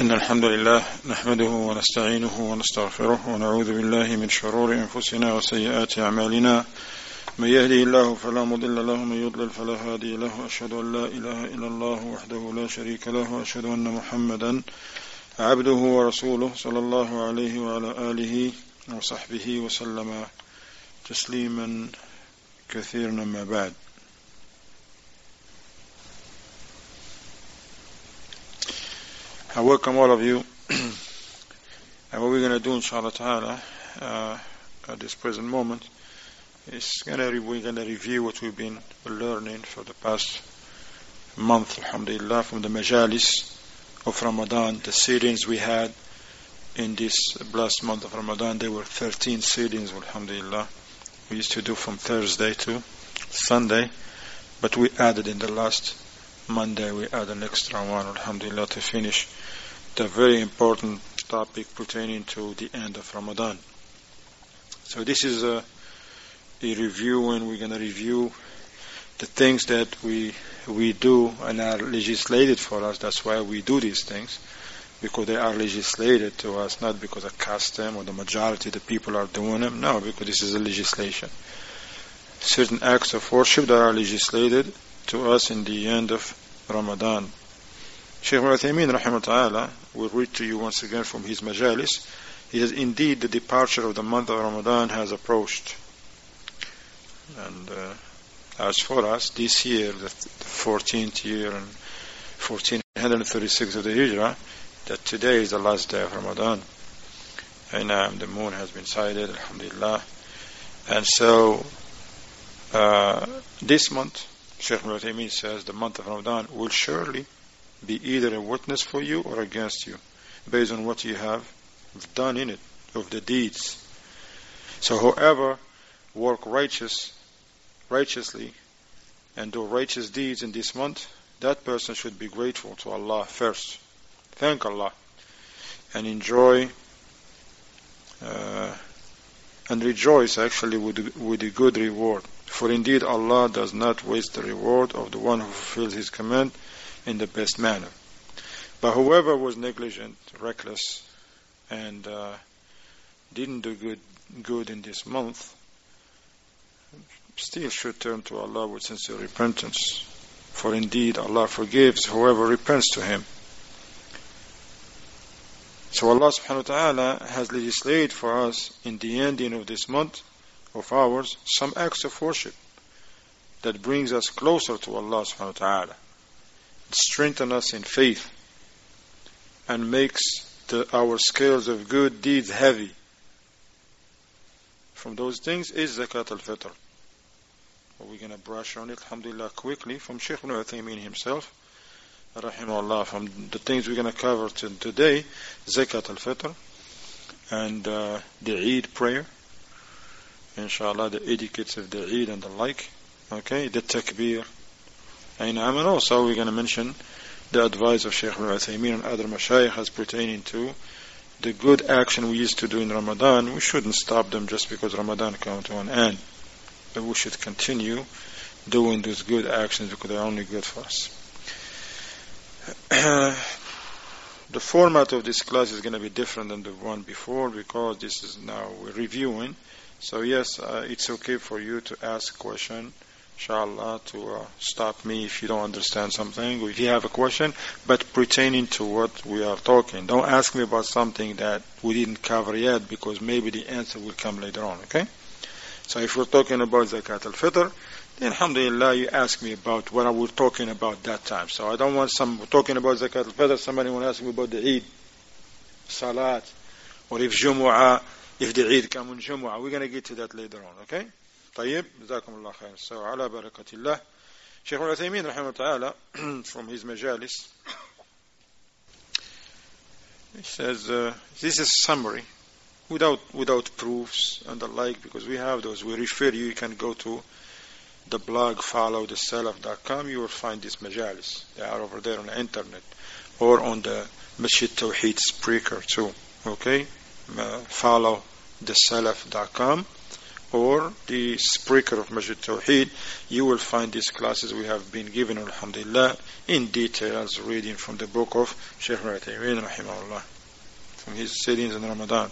إن الحمد لله نحمده ونستعينه ونستغفره ونعوذ بالله من شرور أنفسنا وسيئات أعمالنا. من يهدي الله فلا مضل له ومن يضلل فلا هادي له. أشهد أن لا إله إلا الله وحده لا شريك له وأشهد أن محمدا عبده ورسوله صلى الله عليه وعلى آله وصحبه وسلم تسليما كثيرا ما بعد. I welcome all of you. and what we're going to do, inshallah ta'ala, uh, at this present moment, is gonna re- we're going to review what we've been learning for the past month, alhamdulillah, from the majalis of Ramadan, the sittings we had in this blessed month of Ramadan. There were 13 sittings, alhamdulillah. We used to do from Thursday to Sunday, but we added in the last Monday, we add an extra one, alhamdulillah, to finish the very important topic pertaining to the end of Ramadan. So this is a, a review and we're going to review the things that we we do and are legislated for us. That's why we do these things because they are legislated to us, not because of custom or the majority of the people are doing them. No, because this is a legislation. Certain acts of worship that are legislated to us in the end of Ramadan. Shaykh Al-Uthaymeen rahimahullah will read to you once again from his majalis. He says, indeed the departure of the month of Ramadan has approached. And uh, as for us, this year, the 14th year and 1436 of the Hijrah, that today is the last day of Ramadan. And um, the moon has been sighted, alhamdulillah. And so, uh, this month, Sheikh Uthaymeen says, the month of Ramadan will surely be either a witness for you or against you, based on what you have done in it, of the deeds. So whoever work righteous, righteously, and do righteous deeds in this month, that person should be grateful to Allah first. Thank Allah. And enjoy uh, and rejoice actually with, with a good reward. For indeed Allah does not waste the reward of the one who fulfills his command in the best manner. But whoever was negligent, reckless, and uh, didn't do good, good in this month, still should turn to Allah with sincere repentance. For indeed Allah forgives whoever repents to Him. So Allah subhanahu wa ta'ala has legislated for us in the ending of this month of ours some acts of worship that brings us closer to Allah subhanahu wa ta'ala, strengthen us in faith, and makes the, our scales of good deeds heavy. From those things is zakat al-fitr. We're going to brush on it, alhamdulillah, quickly from Sheikh Ibn Uthaymeen himself, rahimahullah, from the things we're going to cover today, zakat al-fitr, and uh, the Eid prayer, inshallah, the etiquettes of the Eid and the like, okay, the takbir, and also we're going to mention the advice of Sheikh Ibn Uthaymeen and other mashayikh as pertaining to the good action we used to do in Ramadan, we shouldn't stop them just because Ramadan comes to an end but we should continue doing those good actions because they're only good for us. the format of this class is going to be different than the one before because this is now we're reviewing. So yes, uh, it's okay for you to ask question, inshallah, to uh, stop me if you don't understand something or if you have a question, but pertaining to what we are talking. Don't ask me about something that we didn't cover yet because maybe the answer will come later on, okay? So if we're talking about zakat al-fitr, then alhamdulillah you ask me about what I was talking about that time. So I don't want some talking about zakat al-fitr, somebody will ask me about the Eid, salat, or if Jumu'ah, if the Eid come on Jumu'ah. We're going to get to that later on, okay? طيب جزاكم الله خير. So على بركة الله. شيخ العثيمين رحمه تعالى from his majalis he says uh, this is summary. Without without proofs and the like because we have those we refer you you can go to the blog follow the salaf.com you will find these majalis. They are over there on the internet or on the Masjid Tawheed Spreaker too okay? Uh, follow the salaf.com or the Spreaker of Masjid Tawheed, you will find these classes we have been given, alhamdulillah, in details, reading from the book of Shaykh Uthaymeen, rahimahullah, from his sayings in Ramadan.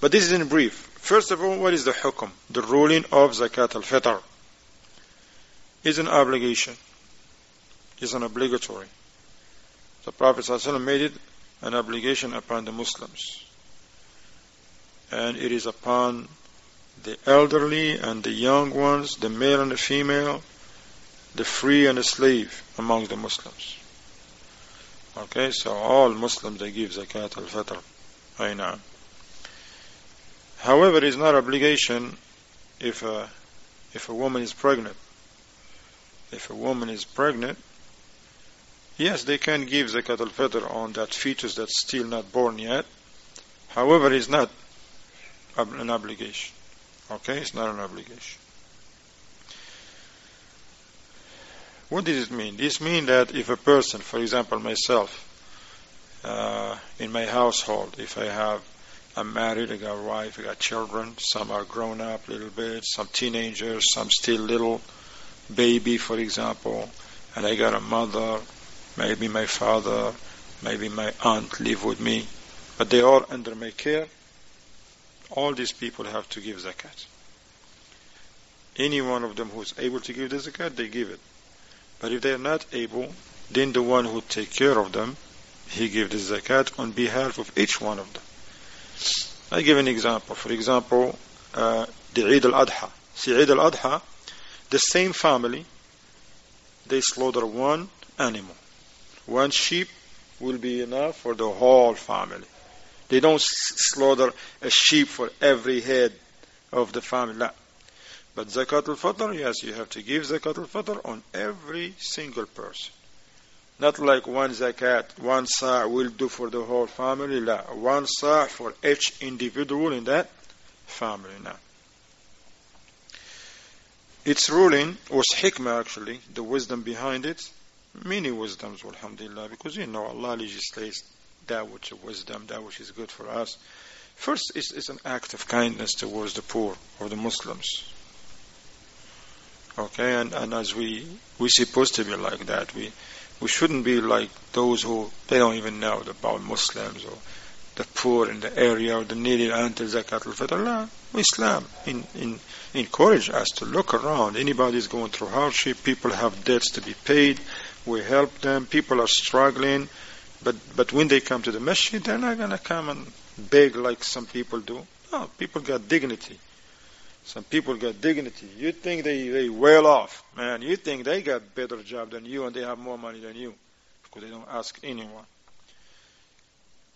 But this is in brief. First of all, what is the hukum? The ruling of Zakat al-Fitr is an obligation, is an obligatory. The Prophet ﷺ made it an obligation upon the Muslims. And it is upon the elderly and the young ones, the male and the female, the free and the slave among the Muslims. Okay, so all Muslims they give zakat al-fitr. Aina. However, it is not obligation if a, if a woman is pregnant. If a woman is pregnant, yes, they can give zakat al-fitr on that fetus that's still not born yet. However, it's not an obligation. Okay, it's not an obligation. What does it mean? This means that if a person, for example myself, uh, in my household, if I have, I'm married, I got a wife, I got children, some are grown up a little bit, some teenagers, some still little baby, for example, and I got a mother, maybe my father, maybe my aunt live with me, but they are under my care, all these people have to give zakat. Any one of them who's able to give the zakat, they give it. But if they are not able, then the one who take care of them, he give the zakat on behalf of each one of them. I give an example. For example, uh, the Eid al-Adha. See, Eid al-Adha, the same family, they slaughter one animal. One sheep will be enough for the whole family. They don't slaughter a sheep for every head of the family. No. But zakat al-fitr, yes, you have to give zakat al-fitr on every single person. Not like one zakat, one sa' will do for the whole family. La. One sa' for each individual in that family. Now, its ruling was hikmah actually, the wisdom behind it. Many wisdoms, alhamdulillah, because you know Allah legislates that which is wisdom, that which is good for us. First, it's, it's an act of kindness towards the poor or the Muslims. Okay, and, and as we we're supposed to be like that. We we shouldn't be like those who they don't even know about Muslims or the poor in the area or the needy until zakat al-fitr. Islam in, in, encourage us to look around. Anybody is going through hardship. People have debts to be paid. We help them. People are struggling. But but when they come to the masjid, they're not gonna come and beg like some people do. No, people got dignity. Some people got dignity. You think they they well off, man. You think they got better job than you and they have more money than you because they don't ask anyone.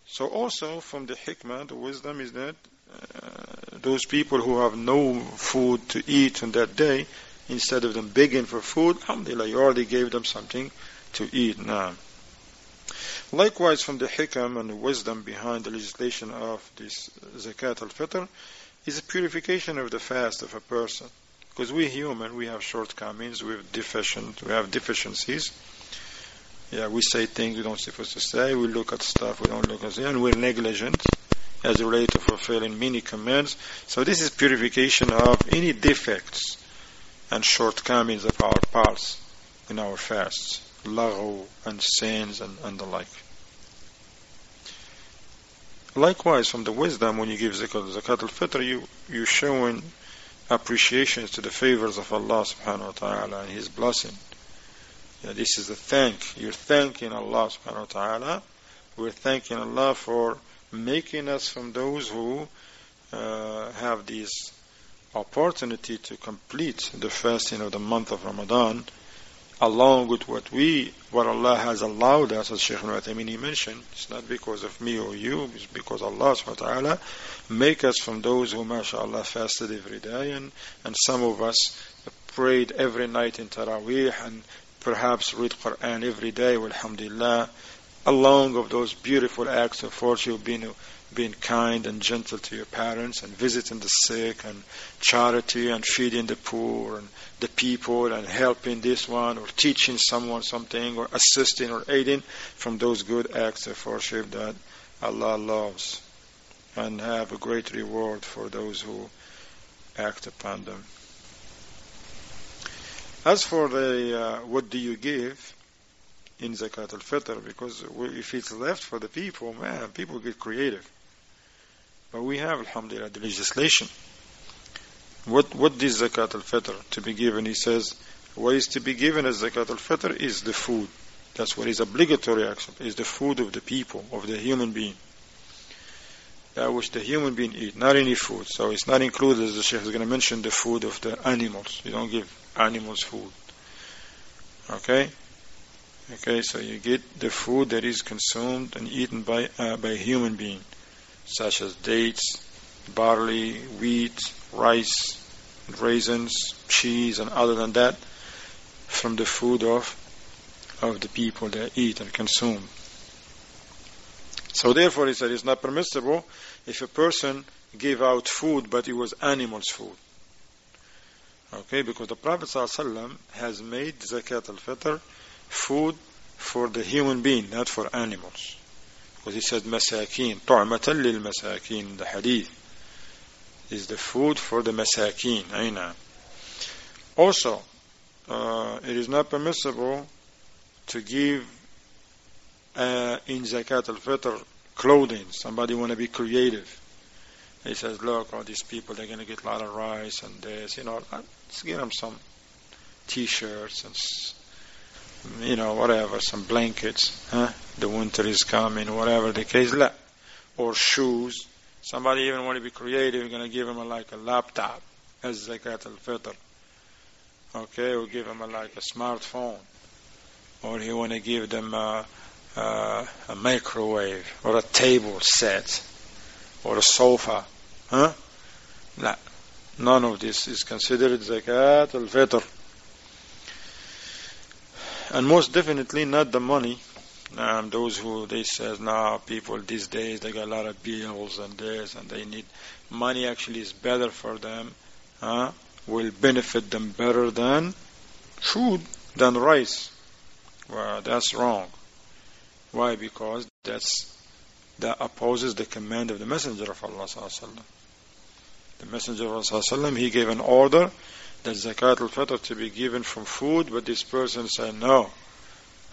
So also from the hikmah, the wisdom is that uh, those people who have no food to eat on that day, instead of them begging for food, alhamdulillah, you already gave them something to eat now. Likewise, from the hikam and the wisdom behind the legislation of this zakat al-fitr is a purification of the fast of a person. Because we human, we have shortcomings, we have deficient, we have deficiencies. Yeah, we say things we don't supposed to say. We look at stuff we don't look at, and we're negligent as related to fulfilling many commands. So this is purification of any defects and shortcomings of our parts in our fasts, laghu and sins and, and the like. Likewise, from the wisdom, when you give zakat, zakat al-fitr, you, you're showing appreciation to the favors of Allah subhanahu wa ta'ala and His blessing. Yeah, this is the thank. You're thanking Allah subhanahu wa ta'ala. We're thanking Allah for making us from those who uh, have this opportunity to complete the fasting of the month of Ramadan along with what we, what Allah has allowed us, as Shaykh Al-Uthaymeen mentioned, it's not because of me or you, it's because Allah subhanahu wa ta'ala make us from those who, mashallah, fasted every day, and, and some of us prayed every night in Taraweeh, and perhaps read Quran every day, alhamdulillah, along of those beautiful acts of virtue being being kind and gentle to your parents and visiting the sick and charity and feeding the poor and the people and helping this one or teaching someone something or assisting or aiding from those good acts of worship that Allah loves and have a great reward for those who act upon them. As for the uh, what do you give in zakat al-fitr, because if it's left for the people, man, people get creative. But we have, alhamdulillah, the legislation. What what is zakat al-fitr to be given? He says, what is to be given as zakat al-fitr is the food. That's what is obligatory actually, is the food of the people, of the human being. That which the human being eat, not any food. So it's not included, as the Sheikh is going to mention, the food of the animals. You don't give animals food. Okay? Okay, so you get the food that is consumed and eaten by, uh, by a human being, such as dates, barley, wheat, rice, raisins, cheese, and other than that, from the food of of the people that eat and consume. So therefore, he said it's not permissible if a person gave out food, but it was animals' food. Okay, because the Prophet ﷺ has made zakat al-fitr food for the human being, not for animals because he said masakin, ta'matan lil masakin, the hadith is the food for the masakin, aina. Also, uh, it is not permissible to give uh, in zakat al-fitr clothing. Somebody want to be creative. He says, look, all these people, they're going to get a lot of rice and this, you know, let's give them some t-shirts and you know, whatever, some blankets, huh? The winter is coming, whatever the case, la. or shoes. Somebody even want to be creative, you're going to give them a, like a laptop as zakat al-fitr. Okay, or give them a, like a smartphone or you want to give them a, a, a microwave or a table set or a sofa. Huh? No. None of this is considered zakat al-fitr. And most definitely not the money. Um, those who they says now people these days they got a lot of bills and this and they need money actually is better for them, huh? will benefit them better than food, than rice. Well, that's wrong. Why? Because that's that opposes the command of the Messenger of Allah sallallahu The Messenger of Allah sallallahu he gave an order that zakat al-fitr to be given from food, but this person said, no,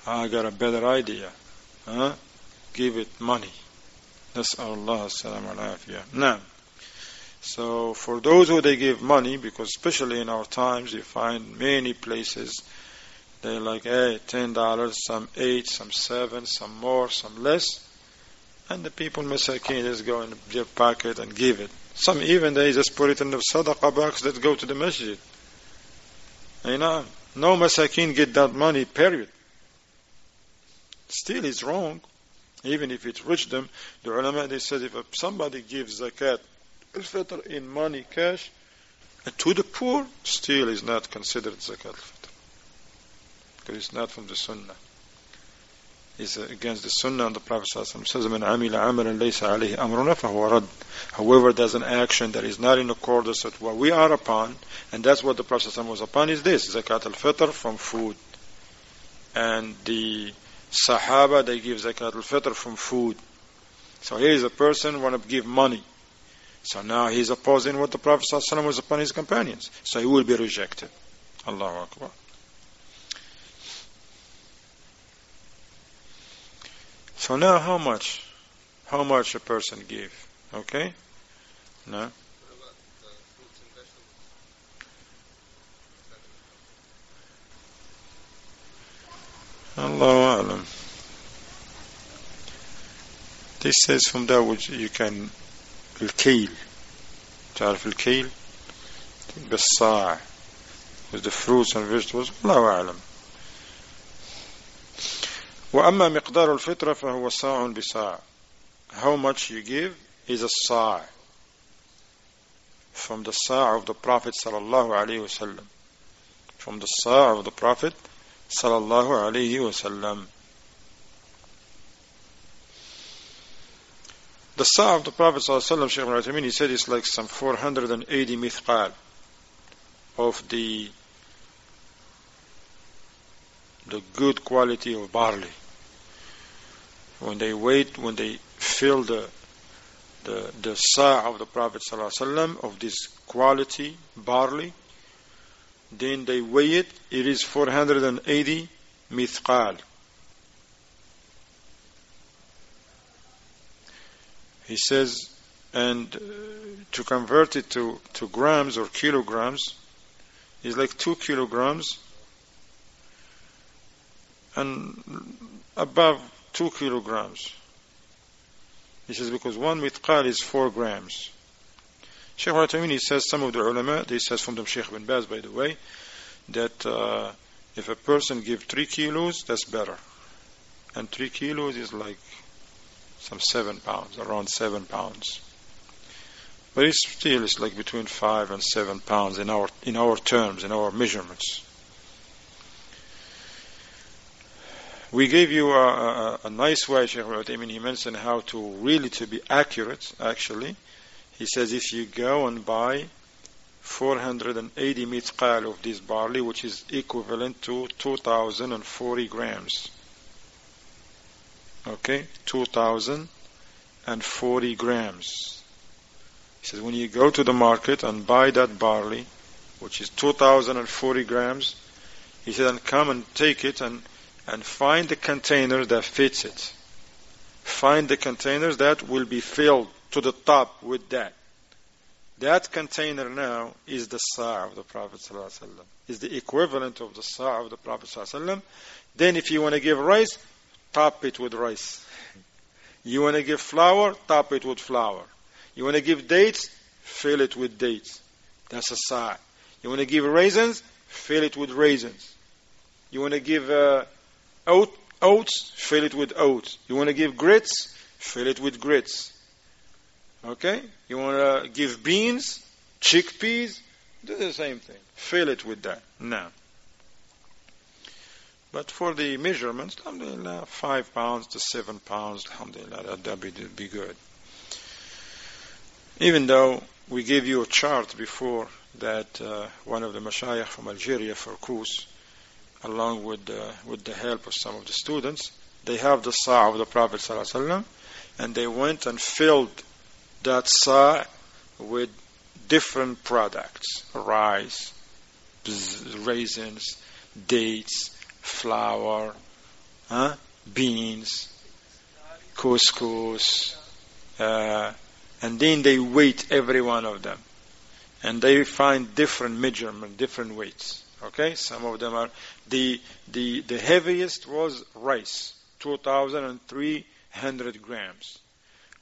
I got a better idea. Huh? Give it money. That's Allah salam Now, so for those who they give money, because especially in our times, you find many places they're like, hey, ten dollars, some eight, some seven, some more, some less. And the people masakin just go in their pocket and give it. Some even they just put it in the sadaqah box that go to the masjid. You know, no masakin get that money, period. Still it's wrong. Even if it reached them, the ulama they said if somebody gives zakat al-fitr in money, cash, uh, to the poor, still is not considered zakat al-fitr because it's not from the Sunnah. It's against the Sunnah and the Prophet says, "Man amruna fahuwa rad." However, there's an action that is not in accordance with what we are upon, and that's what the Prophet was upon. Is this zakat al-fitr from food, and the Sahaba they give zakat al-fitr from food. So here is a person want to give money. So now he's opposing what the Prophet was upon his companions. So he will be rejected. Allahu Akbar. So now how much? How much a person give? Okay? No? Allah Alam. This says from that which you can الكيل تعرف الكيل بالصاع with the fruits and vegetables الله أعلم وأما مقدار الفطرة فهو صاع بصاع how much you give is a صاع from the صاع of the Prophet صلى الله عليه وسلم from the صاع of the Prophet صلى الله عليه وسلم The saw of the Prophet ﷺ, Shaykh al he said it's like some 480 mithqal of the the good quality of barley when they wait, when they fill the the the sa' of the Prophet ﷺ of this quality barley, then they weigh it, it is 480 mithqal. He says, and uh, to convert it to, to grams or kilograms is like two kilograms and above two kilograms. He says because one mithqal is four grams. Sheikh al says some of the ulama, this says from the Sheikh bin Baz by the way, that uh, if a person give three kilos, that's better. And three kilos is like some seven pounds, around seven pounds. But it's still it's like between five and seven pounds in our in our terms, in our measurements. We gave you a, a, a nice way, Sheikh I mean, he mentioned how to really to be accurate, actually. He says if you go and buy 480 mitqal of this barley, which is equivalent to 2040 grams. Okay, 2040 grams. He says when you go to the market and buy that barley, which is 2040 grams, he said, and come and take it and and find the container that fits it. Find the containers that will be filled to the top with that. That container now is the sa' of the Prophet ﷺ. Is the equivalent of the sa' of the Prophet. Then if you want to give rice, top it with rice. You want to give flour, top it with flour. You want to give dates, fill it with dates. That's a sa'. You want to give raisins, fill it with raisins. You want to give uh, oats, fill it with oats. You want to give grits, fill it with grits. Okay? You want to give beans, chickpeas, do the same thing. Fill it with that. Now. But for the measurements, alhamdulillah, five pounds to seven pounds, alhamdulillah, that, would be good. Even though we gave you a chart before that uh, one of the mashayikh from Algeria, Farkous, along with the, with the help of some of the students, they have the sa' of the Prophet ﷺ, and they went and filled that sa' with different products, rice, raisins, dates, flour, huh? beans, couscous, uh, and then they weight every one of them. And they find different measurement, different weights. Okay, some of them are the the the heaviest was rice, two thousand and three hundred grams,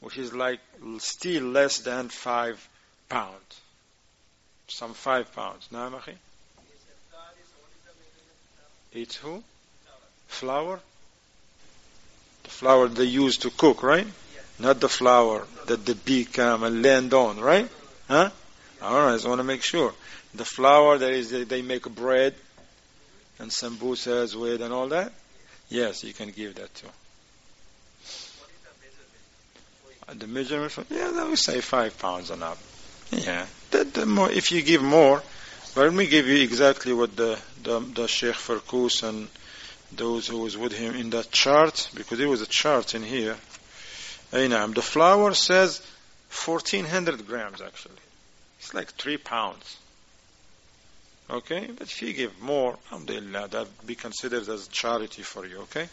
which is like still less than five pounds, some five pounds. Now, It's who? Flour. The flour they use to cook, right? Not the flour that the bee come and land on, right? Huh? All right, I just want to make sure. The flour that is they make bread and sambusas with and all that. Yes, you can give that too. Uh, the measurement, for, yeah, that would say five pounds and up. Yeah, the, the more if you give more, let me give you exactly what the the, the Sheikh Farkous and those who was with him in that chart, because there was a chart in here. The flour says 1400 grams actually. It's like three pounds. Okay? But if you give more, alhamdulillah, that be considered as charity for you, okay?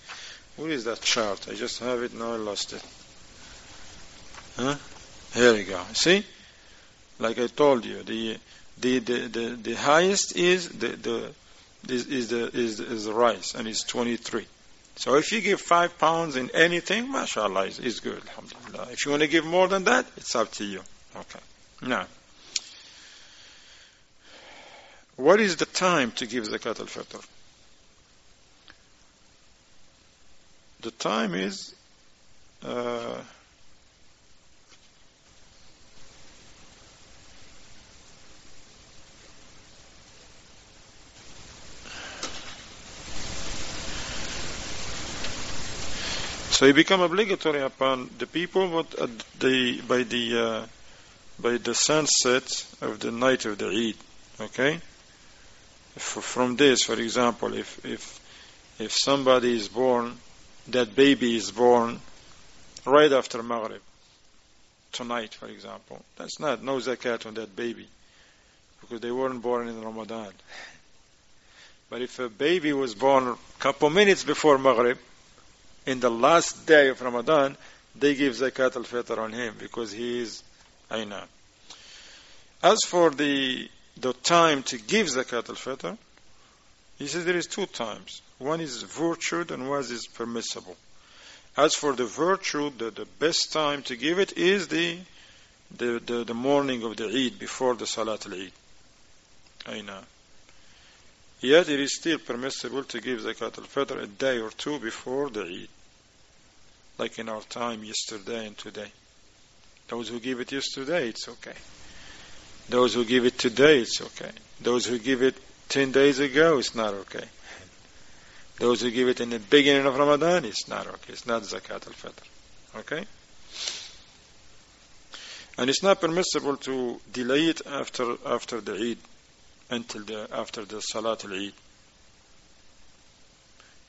Where is that chart? I just have it, now I lost it. Huh? Here we go. See? Like I told you, the the the, the, the highest is the, the is, is the is, is rice and it's twenty three. So if you give five pounds in anything, mashallah, is, is good, alhamdulillah. If you want to give more than that, it's up to you. Okay. Now. What is the time to give zakat al-fitr? The time is uh, So it become obligatory upon the people but the, by the uh, by the sunset of the night of the Eid. Okay? From this, for example, if, if, if somebody is born, that baby is born right after Maghrib, tonight, for example, that's not no zakat on that baby. because they weren't born in Ramadan. But if a baby was born a couple minutes before Maghrib, in the last day of Ramadan, they give zakat al-fitr on him because he is aina. As for the the time to give zakat al-fitr, he says there is two times. One is virtued and one is permissible. As for the virtue, the, the best time to give it is the, the, the, the morning of the Eid, before the Salat al-Eid. Aina. Yet it is still permissible to give zakat al-fitr a day or two before the Eid. Like in our time yesterday and today. Those who give it yesterday, it's okay. Those who give it today, it's okay. Those who give it 10 days ago, it's not okay. Those who give it in the beginning of Ramadan, it's not okay. It's not zakat al-fitr. Okay? And it's not permissible to delay it after, after the Eid, until the, after the Salat al-Eid.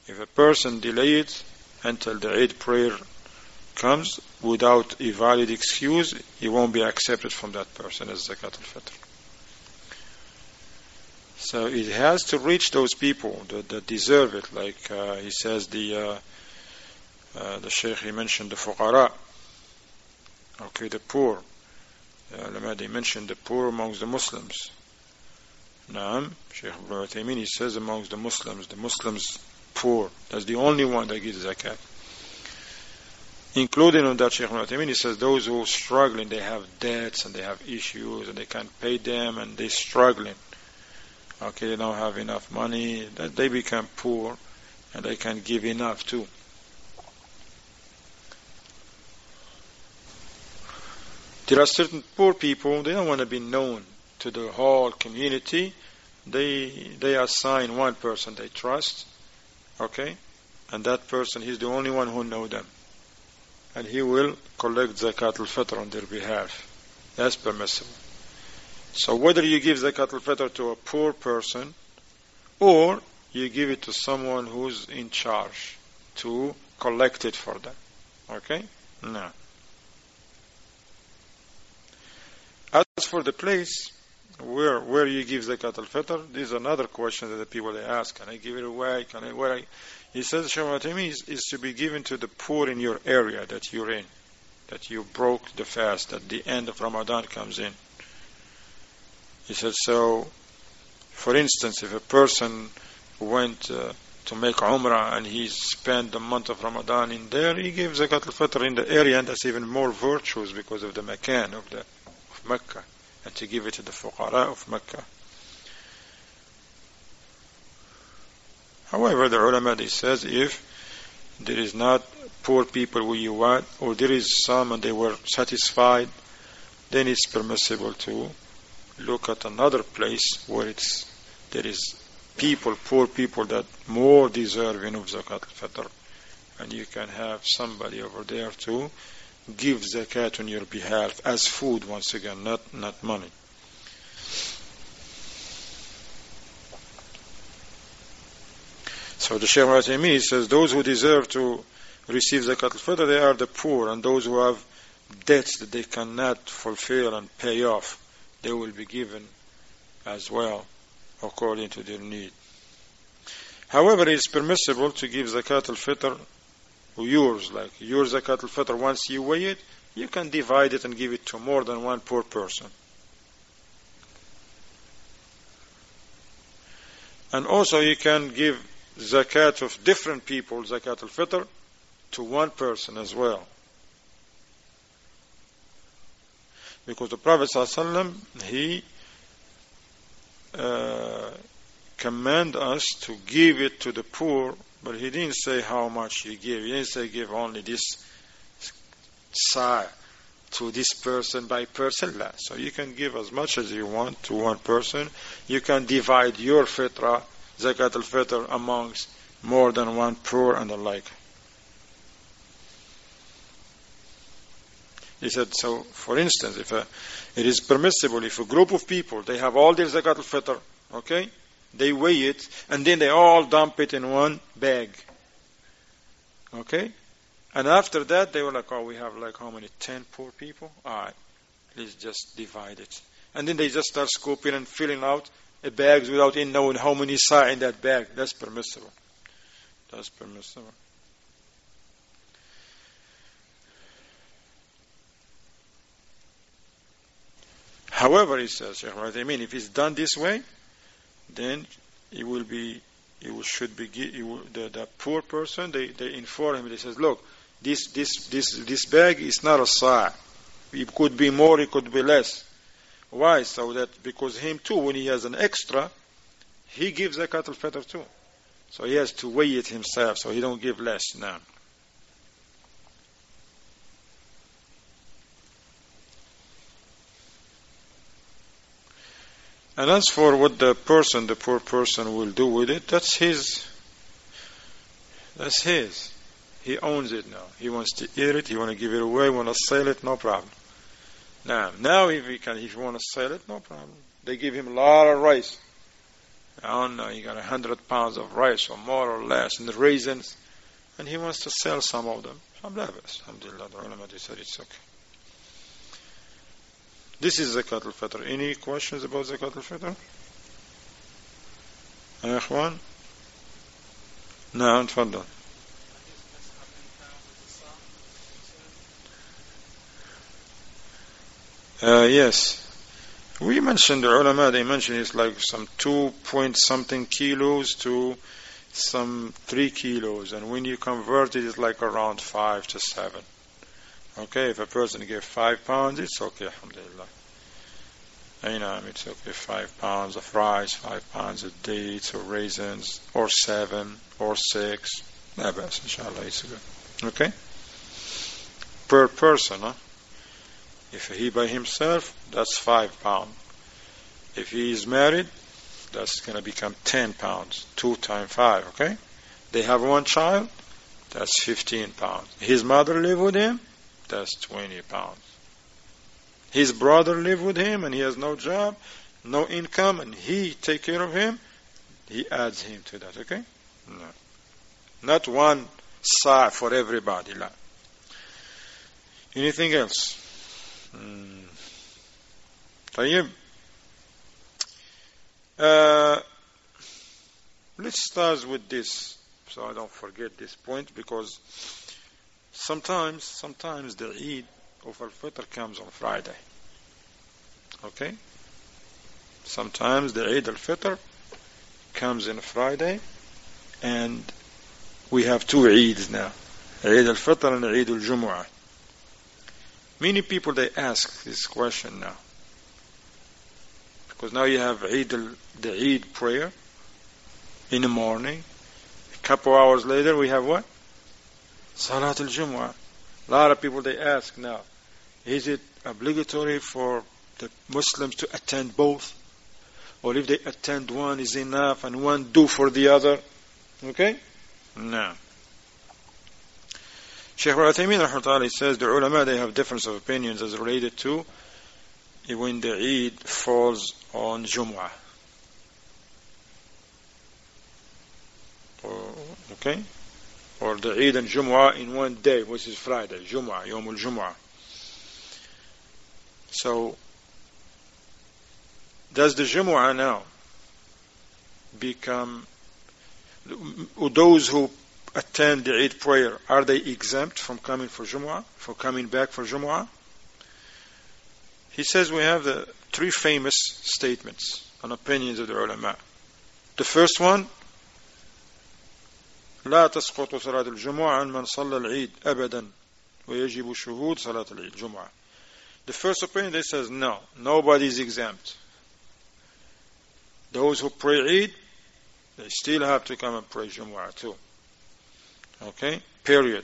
If a person delay it until the Eid prayer comes without a valid excuse, he won't be accepted from that person as zakat al-fitr. So it has to reach those people that, that deserve it. Like uh, he says, the uh, uh, the Sheikh he mentioned the fuqara, okay, the poor. Uh, they mentioned the poor amongst the Muslims. Naam, Sheikh Ibn Uthaymeen, he says amongst the Muslims, the Muslims poor. That's the only one that gives zakat. Including on that Sheikh Ibn he says those who are struggling, they have debts and they have issues and they can't pay them and they're struggling. Okay, they don't have enough money, that they become poor and they can't give enough too. There are certain poor people, they don't want to be known to the whole community. They, they assign one person they trust, okay? And that person, he's the only one who know them and he will collect zakat al-fitr on their behalf. That's permissible. So whether you give zakat al-fitr to a poor person or you give it to someone who's in charge to collect it for them. Okay? No. As for the place where where you give zakat al-fitr, this is another question that the people they ask. Can I give it away? Can I where I he says Shamatimi is, is to be given to the poor in your area that you're in, that you broke the fast, that the end of Ramadan comes in. He said, so, for instance, if a person went uh, to make Umrah and he spent the month of Ramadan in there, he gives Zakat al-Fitr in the area and that's even more virtuous because of the Makan of, the, of Mecca and to give it to the Fuqara of Mecca. However, the ulama they says if there is not poor people where you want, or there is some and they were satisfied, then it's permissible to look at another place where it's there is people, poor people that more deserving of zakat al-fitr, and you can have somebody over there to give zakat on your behalf as food once again, not not money. So the Shaykh Uthaymeen says those who deserve to receive zakat al-fitr, they are the poor and those who have debts that they cannot fulfill and pay off, they will be given as well according to their need. However, it is permissible to give zakat al-fitr yours, like your zakat al-fitr, once you weigh it, you can divide it and give it to more than one poor person. And also you can give zakat of different people, zakat al-fitr, to one person as well. Because the Prophet ﷺ, he uh, command us to give it to the poor, but he didn't say how much he give. He didn't say give only this sa to this person by person. So you can give as much as you want to one person. You can divide your fitrah zakat al-fitr amongst more than one poor and the like. He said, so for instance, if a, it is permissible if a group of people, they have all their zakat al-fitr, okay? They weigh it and then they all dump it in one bag. Okay? And after that, they were like, oh, we have like how many? Ten poor people? Alright, let's just divide it. and then they just start scooping and filling out bags without in knowing how many sa in that bag. That's permissible. That's permissible. However, he says, I mean, if it's done this way, then it will be, it will, should be, will, the, the poor person, they, they inform him, they says, look, this, this, this, this bag is not a sa'. It could be more, it could be less. Why? So that, because him too, when he has an extra, he gives zakat al-fitr too. So he has to weigh it himself, so he don't give less now. And as for what the person, the poor person will do with it, that's his. That's his. He owns it now. He wants to eat it, he want to give it away, want to sell it, no problem. Now, now if he can, if you want to sell it, no problem. They give him a lot of rice. I don't know, he got a hundred pounds of rice or more or less, and the raisins, and he wants to sell some of them. Alhamdulillah, the ulama, they said it's okay. This is Zakat al-Fitr. Any questions about Zakat al-Fitr? يا إخوان نعم تفضل Uh, yes we mentioned the ulama they mentioned it's like some two point something kilos to some three kilos and when you convert it it's like around five to seven Okay, if a person gives five pounds, it's okay, alhamdulillah. You know, it's okay, five pounds of rice, five pounds of dates or raisins, or seven, or six. Nabas, inshallah, it's good. Okay? Per person, huh? If he by himself, that's five pounds. If he is married, that's going to become ten pounds. Two times five, okay? They have one child, that's 15 pounds. His mother live with him, that's 20 pounds. His brother live with him and he has no job, no income, and he take care of him, he adds him to that, okay? No. Not one sa for everybody. Anything else? Hmm. طيب uh, let's start with this so I don't forget this point because Sometimes, sometimes the Eid of Al-Fitr comes on Friday. Okay? Sometimes the Eid al-Fitr comes in Friday and we have two Eids now. Eid al-Fitr and Eid al-Jumu'ah. Many people they ask this question now. Because now you have Eid the Eid prayer in the morning. A couple hours later we have what? Salat al-Jumu'ah. A lot of people they ask now, is it obligatory for the Muslims to attend both? Or if they attend one is enough and one do for the other? Okay? No. Shaykh al-Uthaymeen says the ulama they have difference of opinions as related to when the Eid falls on Jumu'ah. Okay? or the Eid and Jumu'ah in one day, which is Friday, Jumu'ah, Yom al-Jumu'ah. So, does the Jumu'ah now become, those who attend the Eid prayer, are they exempt from coming for Jumu'ah, for coming back for Jumu'ah? He says we have the three famous statements and opinions of the ulama. The first one, لا تسقط صلاة الجمعة عن من صلى العيد أبدا ويجب شهود صلاة العيد جمعة The first opinion they says no, nobody is exempt. Those who pray Eid, they still have to come and pray Jumu'ah too. Okay? Period.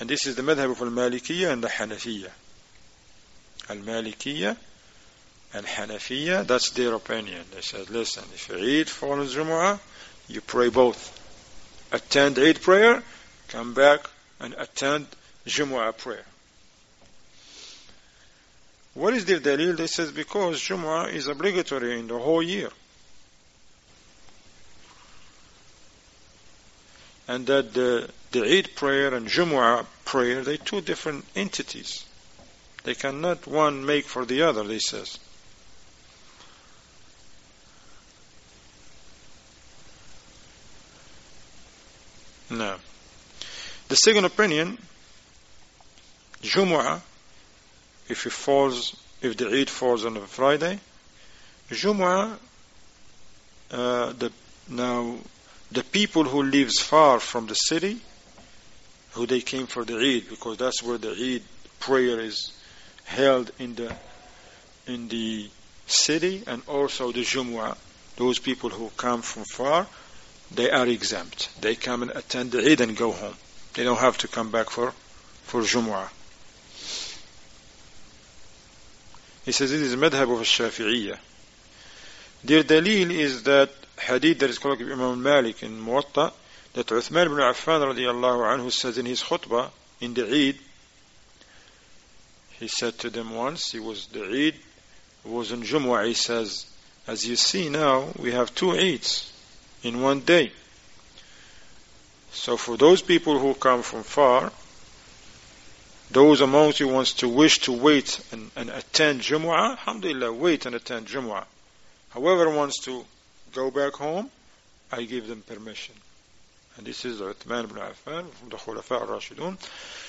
And this is the madhab of al-Malikiyya and the Hanafiyya. Al-Malikiyya and Hanafiya, that's their opinion. They said, listen, if you Eid follows Jumu'ah, you pray both. Attend Eid prayer, come back and attend Jumu'ah prayer. What is their dalil? They says because Jumu'ah is obligatory in the whole year. And that the, the Eid prayer and Jumu'ah prayer, they're two different entities. They cannot one make for the other, they says. No. The second opinion, Jumu'ah, if it falls, if the Eid falls on a Friday, Jumu'ah, uh, the, now, the people who lives far from the city, who they came for the Eid, because that's where the Eid prayer is held in the, in the city, and also the Jumu'ah, those people who come from far, they are exempt. They come and attend the Eid and go home. They don't have to come back for, for Jumu'ah. He says this is madhab of Shafi'iyah. Their dalil is that hadith that is called Imam Malik in Muwatta that Uthman ibn Affan radiallahu anhu says in his khutbah in the Eid he said to them once he was the Eid was in Jumu'ah he says as you see now we have two Eids in one day. So for those people who come from far, those amongst you wants to wish to wait and, and attend Jumu'ah, alhamdulillah, wait and attend Jumu'ah. However wants to go back home, I give them permission. And this is Uthman ibn Affan from the Khulafa al-Rashidun.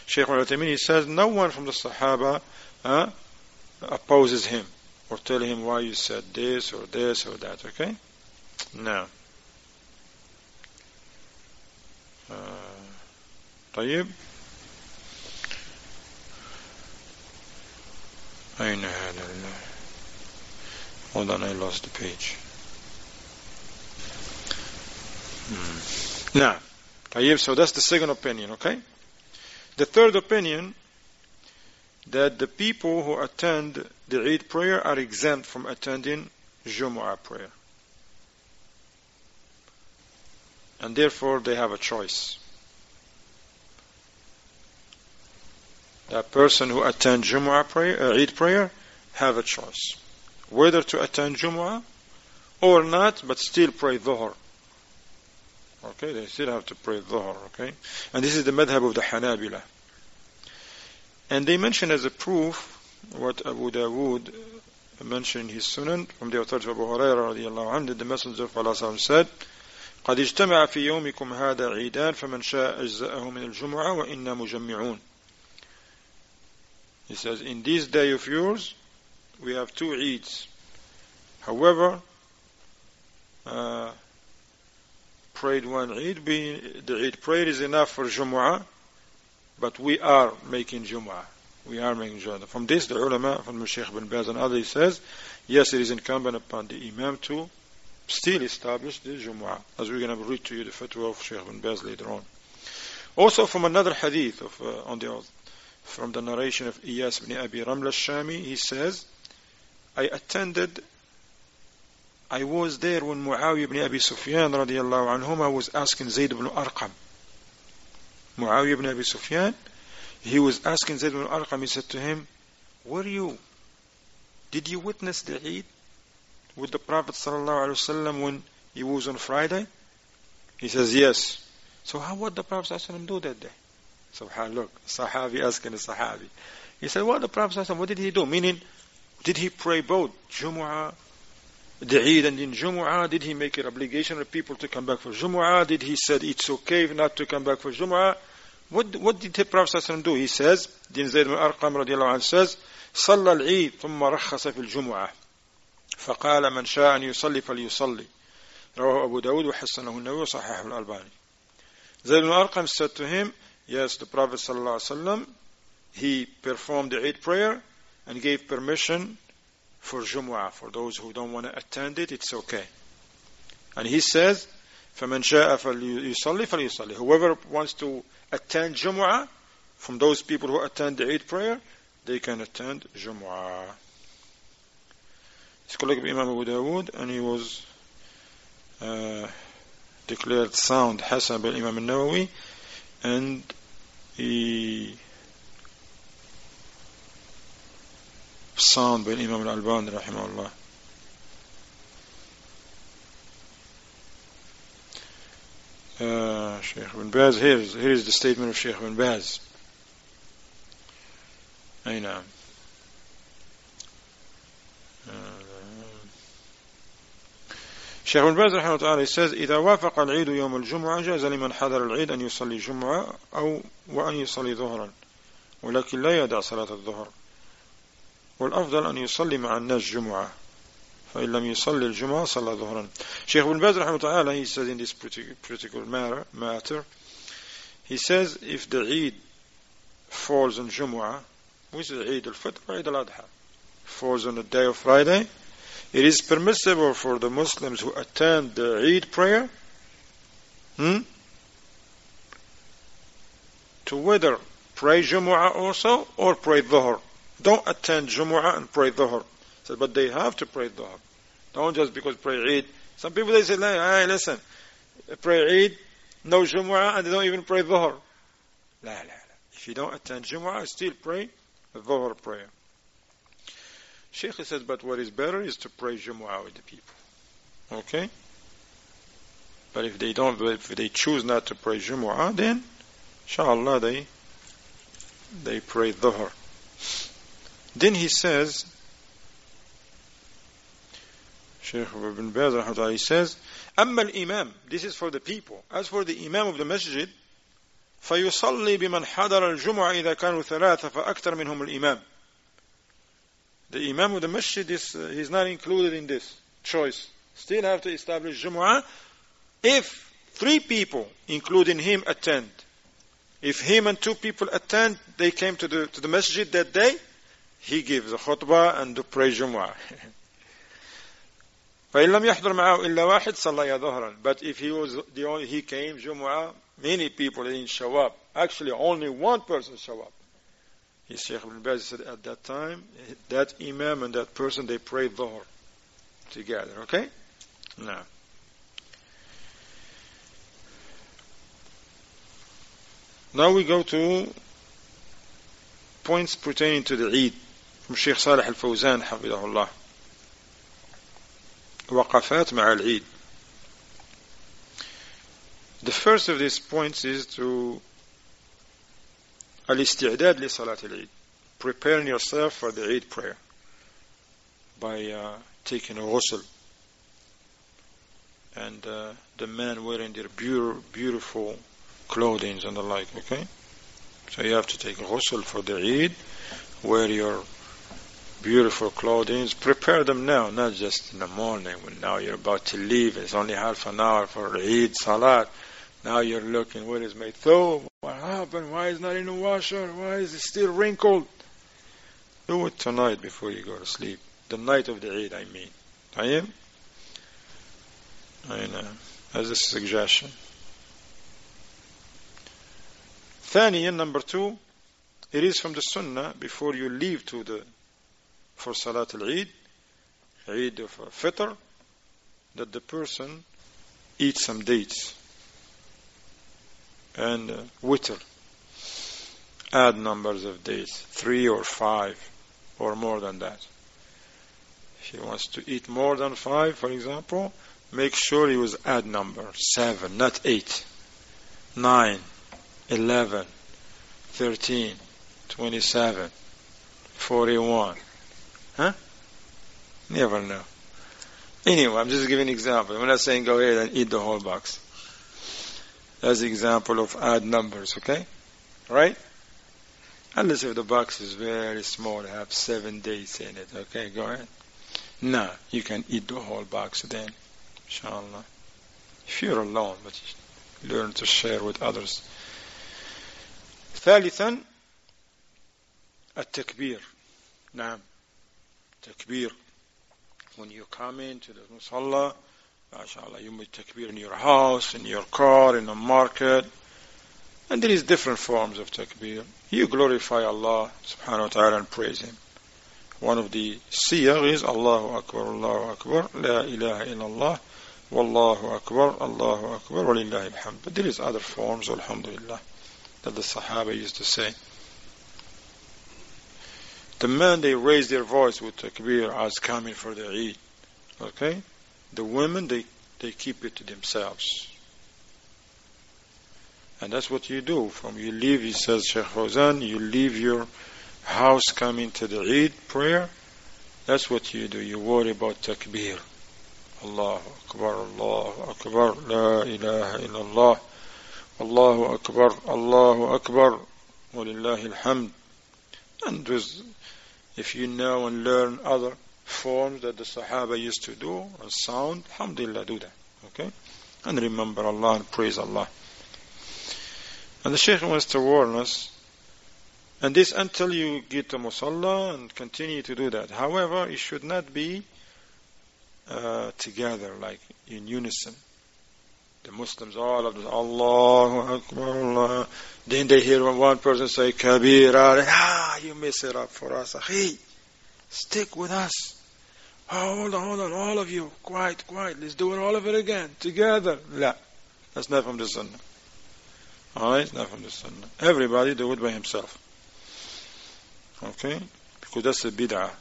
Shaykh al he says, no one from the Sahaba uh, opposes him or tell him why you said this or this or that, okay? No. طيب أين هذا Hold on, I lost the page. Now, طيب, so that's the second opinion, okay? The third opinion, that the people who attend the Eid prayer are exempt from attending Jumu'ah prayer. and therefore they have a choice. That person who attends Jumu'ah prayer, uh, Eid prayer, have a choice. Whether to attend Jumu'ah or not, but still pray Dhuhr. Okay, they still have to pray Dhuhr, okay? And this is the madhab of the Hanabila. And they mention as a proof what Abu Dawood mentioned in his Sunan from the authority of Abu Hurairah radiallahu anhu, the Messenger of Allah said, قد اجتمع في يومكم هذا عيدان فمن شاء أجزأه من الجمعة وإنا مجمعون He says, in this day of yours, we have two Eids. However, uh, prayed one Eid, being the Eid prayed is enough for Jumu'ah, but we are making Jumu'ah. We are making Jumu'ah. From this, the ulama, from Sheikh bin Baz and others, says, yes, it is incumbent upon the Imam to still establish the Jumu'ah, as we're going to read to you the fatwa of Shaykh bin Baz later on. Also from another hadith of, uh, on the from the narration of Iyas bin Abi Ramla al-Shami, he says, I attended, I was there when Muawiyah ibn Abi Sufyan radiallahu anhuma was asking Zayd ibn Arqam. Muawiyah ibn Abi Sufyan, he was asking Zayd ibn Arqam, he said to him, Were you, did you witness the Eid with the Prophet sallallahu alaihi wasallam when he was on Friday? He says, Yes. So how would the Prophet sallallahu do that day? Subhanallah, look, Sahabi asking the Sahabi. He said, What well, the Prophet sallallahu what did he do? Meaning, did he pray both Jumu'ah the Eid and in Jumu'ah? Did he make it obligation for people to come back for Jumu'ah? Did he said it's okay not to come back for Jumu'ah? What, what did the Prophet ﷺ do? He says, Din Zayd ibn Arqam radiallahu anhu says, صلى العيد ثم رخص في الجمعة فقال من شاء أن يصلي فليصلي رواه أبو داود وحسنه النووي وصححه الألباني Zayd ibn Arqam said to him, yes, the Prophet ﷺ, he performed the Eid prayer and gave permission for Jumu'ah. For those who don't want to attend it, it's okay. And he says, فَمَنْ شَاءَ فَلْيُصَلِّ فَلْيُصَلِّ Whoever wants to attend Jumu'ah, from those people who attend the Eid prayer, they can attend Jumu'ah. It's collected by Imam Abu Dawood and he was uh, declared sound Hasan by Imam al-Nawawi and he في بين الإمام الألباني رحمه الله. آه، شيخ بن باز Baz, here is, the statement of شيخ بن باز. أي نعم. آه، شيخ بن باز رحمه الله تعالى says إذا وافق العيد يوم الجمعة جاز لمن حضر العيد أن يصلي جمعة أو وأن يصلي ظهرا ولكن لا يدع صلاة الظهر. والأفضل أن يصلي مع الناس جمعة فإن لم يصلي الجمعة صلى ظهرا شيخ ابن باز رحمه الله he says in this particular matter, matter he says if the Eid falls on Jumu'ah which is Eid al-Fitr or Eid al-Adha falls on the day of Friday it is permissible for the Muslims who attend the Eid prayer hmm, to whether pray Jumu'ah also or pray Dhuhr don't attend Jumu'ah and pray Dhuhr said, but they have to pray Dhuhr. Don't just because pray Eid. Some people they say, hey, listen, pray Eid, no Jumu'ah, and they don't even pray Dhuhr. La, la, la. If you don't attend Jumu'ah, still pray Dhuhr prayer. Sheikh says, but what is better is to pray Jumu'ah with the people. Okay? But if they don't, if they choose not to pray Jumu'ah, then, inshallah, they, they pray Dhuhr. Then he says, Sheikh Ibn Baz he says, أما الإمام, this is for the people. As for the Imam of the Masjid, فيصلي بمن حضر الجمعة إذا كانوا ثلاثة فأكثر منهم الإمام. The Imam of the Masjid is uh, he's not included in this choice. Still have to establish Jumu'ah if three people, including him, attend. If him and two people attend, they came to the to the masjid that day, he gives a khutbah and to pray Jumu'ah. فإن لم يحضر معه إلا واحد صلى ظهرا but if he was the only he came جمعة many people didn't show up actually only one person show up he Sheikh Ibn Baz said at that time that imam and that person they prayed Dhuhr together okay now now we go to points pertaining to the Eid from Sheikh Salih al-Fawzan حفظه الله وقفات مع العيد The first of these points is to الاستعداد لصلاة العيد preparing yourself for the Eid prayer by uh, taking a ghusl and uh, the men wearing their beautiful clothing and the like okay so you have to take a ghusl for the Eid wear your beautiful clothing. Prepare them now, not just in the morning when now you're about to leave. It's only half an hour for Eid Salat. Now you're looking, what is my throw? What happened? Why is not in the washer? Why is it still wrinkled? Do it tonight before you go to sleep. The night of the Eid, I mean. I am? I know. As a suggestion. ثانيا number two it is from the sunnah before you leave to the for Salat al-Eid, Eid of Fitr, that the person eats some dates and uh, witr. Add numbers of dates, three or five or more than that. If he wants to eat more than five, for example, make sure he was add number seven, not eight, nine, eleven, thirteen, twenty-seven, forty-one. Huh? Never know. Anyway, I'm just giving an example. I'm not saying go ahead and eat the whole box. That's the example of odd numbers, okay? Right? Unless if the box is very small, have seven days in it, okay? Go ahead. No, you can eat the whole box then, inshallah. If you're alone, but learn to share with others. ثالثا التكبير نعم takbir. When you come into the musalla, mashallah, you make takbir in your house, in your car, in the market. And there is different forms of takbir. You glorify Allah subhanahu wa ta'ala and praise Him. One of the siyah is Allahu Akbar, Allahu Akbar, La ilaha illallah, Wallahu Akbar, Allahu Akbar, Walillahi alhamd. But there is other forms, alhamdulillah, that the Sahaba used to say. The men, they raise their voice with takbir as coming for the Eid. Okay? The women, they, they keep it to themselves. And that's what you do. From you leave, he says, Sheikh Fawzan, you leave your house coming to the Eid prayer. That's what you do. You worry about takbir. Allah Akbar, Allah Akbar, La ilaha illallah, Allahu Akbar, Allahu Akbar, walillahi alhamd and with, if you know and learn other forms that the Sahaba used to do and sound alhamdulillah do that okay? And remember Allah and praise Allah. And the Shaykh wants to warn us and this until you get to Musalla and continue to do that. However it should not be uh, together like in unison the Muslims, all of them, Allahu Akbar, Allah. Then they hear one person say, Kabira, ah, you mess it up for us. Hey, stick with us. Hold on, hold on, all of you, quiet, quiet, let's do it all of it again, together. La. That's not from the Sunnah. Alright, not from the Sunnah. Everybody do it by himself. Okay? Because that's the bid'ah.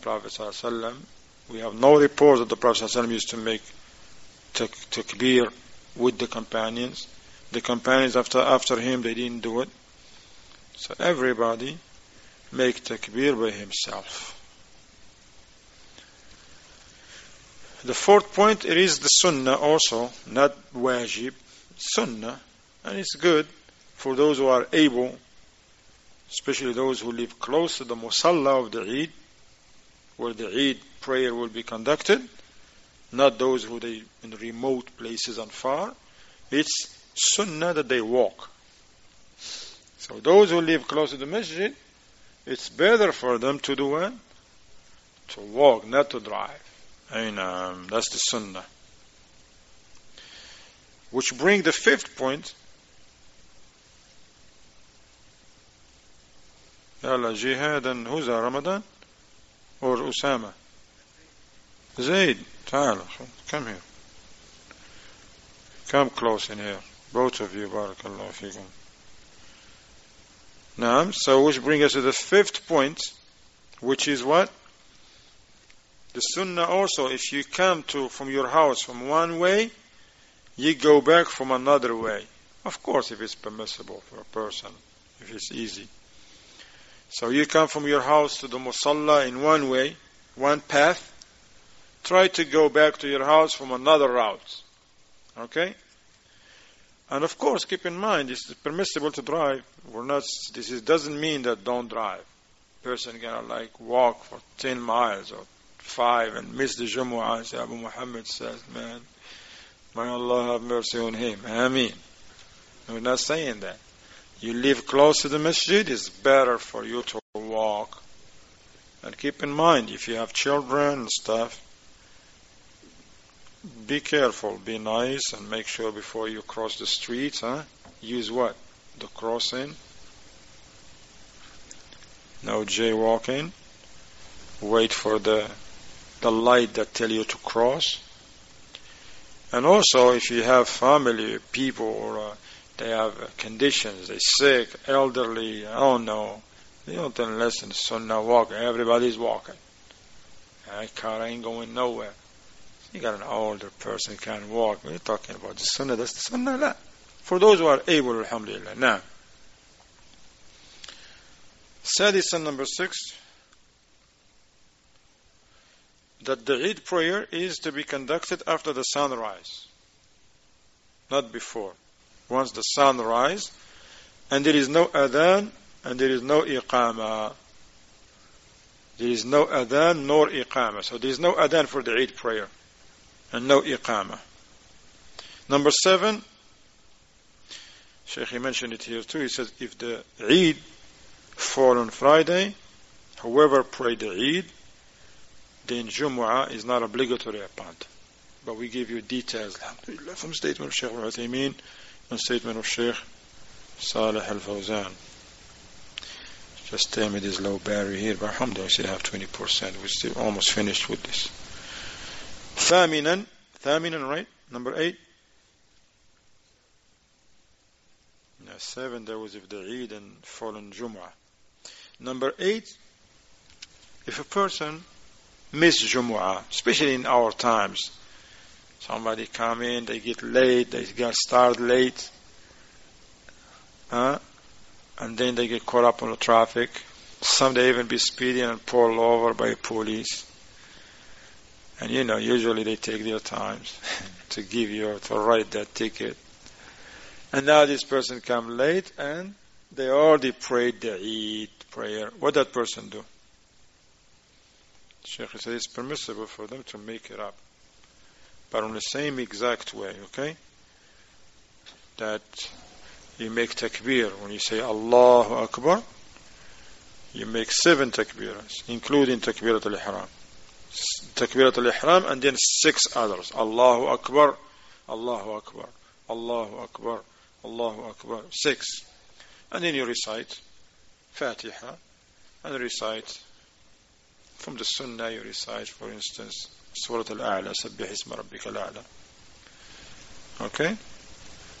Prophet ﷺ, we have no reports that the Prophet ﷺ used to make takbir with the companions. The companions after after him they didn't do it. So everybody make takbir by himself. The fourth point it is the sunnah also, not wajib, sunnah, and it's good for those who are able, especially those who live close to the musalla of the Eid, where the Eid prayer will be conducted not those who they in remote places and far. It's sunnah that they walk. So those who live close to the masjid, it's better for them to do what? To walk, not to drive. And um, that's the sunnah. Which bring the fifth point. يلا جهاد and who's Ramadan or Usama Zaid Tyler, come here. Come close in here. Both of you, barakallahu fikum. Naam, so which brings us to the fifth point, which is what? The sunnah also, if you come to from your house from one way, you go back from another way. Of course, if it's permissible for a person, if it's easy. So you come from your house to the musalla in one way, one path, try to go back to your house from another route. Okay? And of course, keep in mind, it's permissible to drive. We're not, this is, doesn't mean that don't drive. Person gonna like walk for 10 miles or 5 and miss the Jumu'ah. As Abu Muhammad says, man, may Allah have mercy on him. Ameen. We're not saying that. You live close to the masjid, it's better for you to walk. And keep in mind, if you have children and stuff, be careful, be nice, and make sure before you cross the street, huh? Use what? The crossing. No jaywalking. Wait for the the light that tell you to cross. And also, if you have family, people, or uh, they have conditions, they sick, elderly, I don't know, they don't listen. Now walking. Everybody's walking. That car ain't going nowhere. You got an older person who can't walk. We're talking about the sunnah. That's the sunnah. La. For those who are able, alhamdulillah. Now, Sadis number six, that the Eid prayer is to be conducted after the sunrise, not before. Once the sun rise, and there is no adhan, and there is no iqama. There is no adhan nor iqama. So there is no adhan for the Eid prayer and no iqama. Number seven, Sheikh he mentioned it here too. He says if the Eid fall on Friday, whoever prayed the Eid, then Jumu'ah is not obligatory upon. But we give you details, from statement of Sheikh al-Uthaymeen and statement of Sheikh Salih al-Fawzan. Just tell me this low barrier here, but alhamdulillah, I still have 20%. We're still almost finished with this. Thaminan, Thaminan, right? Number eight. Yeah, seven, That was if the Eid and fallen Jum'ah. Number eight, if a person miss Jumu'ah, especially in our times, somebody come in, they get late, they get started late, huh? and then they get caught up on the traffic. Some they even be speeding and pulled over by police. And you know, usually they take their times to give you, or to write that ticket. And now this person come late and they already prayed the Eid prayer. What that person do? Sheikh said it's permissible for them to make it up. But in the same exact way, okay? That you make takbir. When you say Allahu Akbar, you make seven takbiras, including takbirat al-ihram. Takbirat al-ihram and then six others. Allahu Akbar, Allahu Akbar, Allahu Akbar, Allahu Akbar. Six. And then you recite Fatiha and recite from the Sunnah you recite, for instance, Surah Al-A'la, Sabbih Isma Rabbika. Okay?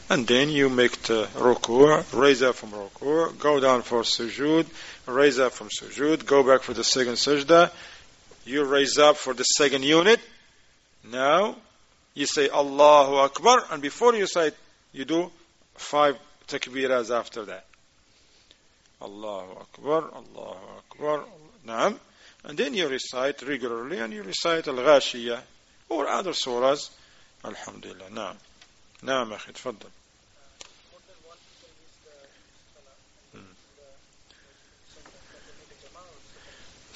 And then you make the ruku', raise up from ruku', go down for sujood, raise up from sujood, go back for the second sajda, you raise up for the second unit. Now, you say Allahu Akbar, and before you say, you do five takbiras after that. Allahu Akbar, Allahu Akbar, Naam. And then you recite regularly and you recite Al-Ghashiyah or other surahs. Alhamdulillah. Naam. Naam, أخي تفضل.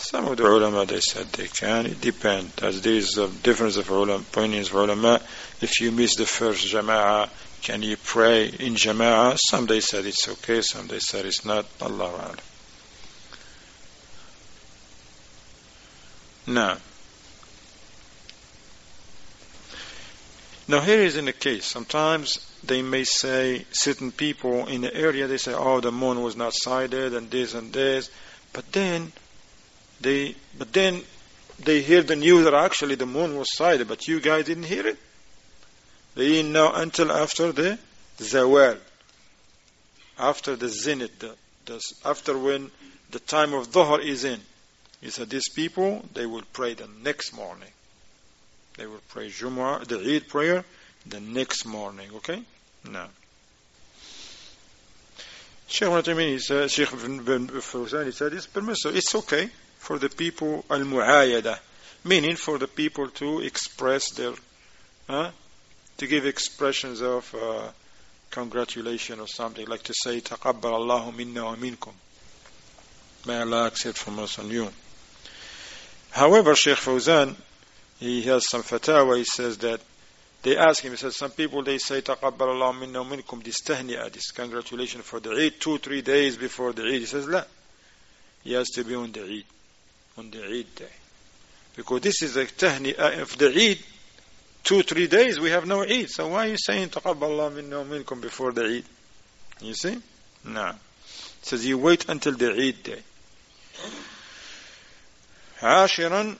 Some of the ulama they said they can. It depends. As there is a difference of ulama, opinions of ulama. If you miss the first jama'ah, can you pray in jama'ah? Some they said it's okay. Some they said it's not. Allah Alam. Now, now here is in the case. Sometimes they may say certain people in the area they say, "Oh, the moon was not sighted and this and this," but then they, but then they hear the news that actually the moon was sighted, but you guys didn't hear it. They didn't know until after the zawal, after the zenith, the, the, after when the time of dhuhr is in. He said, these people, they will pray the next morning. They will pray Jumu'ah, the Eid prayer, the next morning, okay? Now. Sheikh Ibn he said, Sheikh Ibn Fawzan, he said, it's permissible, it's okay for the people al-mu'ayyada, meaning for the people to express their, to give expressions of uh, congratulation or something, like to say taqabbal Allahu minna wa minkum. May Allah accept from us and you. However, Sheikh Fawzan, he has some fatwa, he says that they ask him, he says, some people they say taqabbal Allahu minna wa minkum this this congratulation for the Eid, two, three days before the Eid. He says, la. He has to be on the Eid on the Eid day. Because this is a tahni'ah of the Eid, two, three days, we have no Eid. So why are you saying تقبل الله منا ومنكم before the Eid? You see? No. It says you wait until the Eid day. عاشرا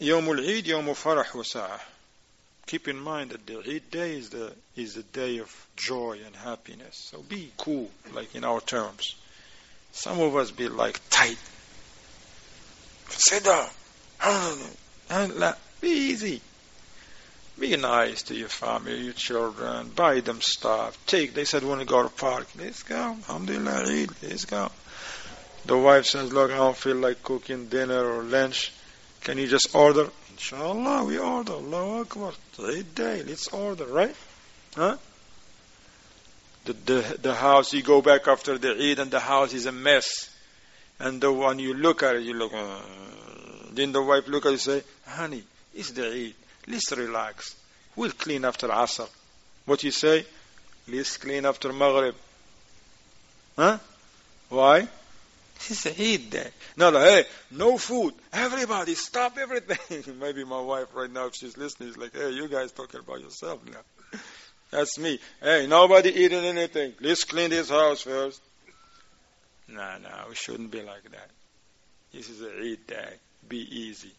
يوم العيد يوم فرح وسعة keep in mind that the Eid day is the is the day of joy and happiness so be cool like in our terms some of us be like tight sit down be easy be nice to your family, your children, buy them stuff, take, they said want to go to park, let's go, alhamdulillah, let's go. The wife says, look, I don't feel like cooking dinner or lunch. Can you just order? Inshallah, we order. Allahu Akbar. Eid day, let's order, right? Huh? The, the, the house, you go back after the Eid and the house is a mess. And the one you look at it, you look, uh, then the wife look at and say, honey, it's the Eid. Let's relax. We'll clean after Asr. What you say? Let's clean after Maghrib. Huh? Why? It's Eid day. No, no, hey, no food. Everybody, stop everything. Maybe my wife right now, if she's listening, is like, hey, you guys talking about yourself now. That's me. Hey, nobody eating anything. Let's clean this house first. No, no, we shouldn't be like that. This is a Eid day. Be easy.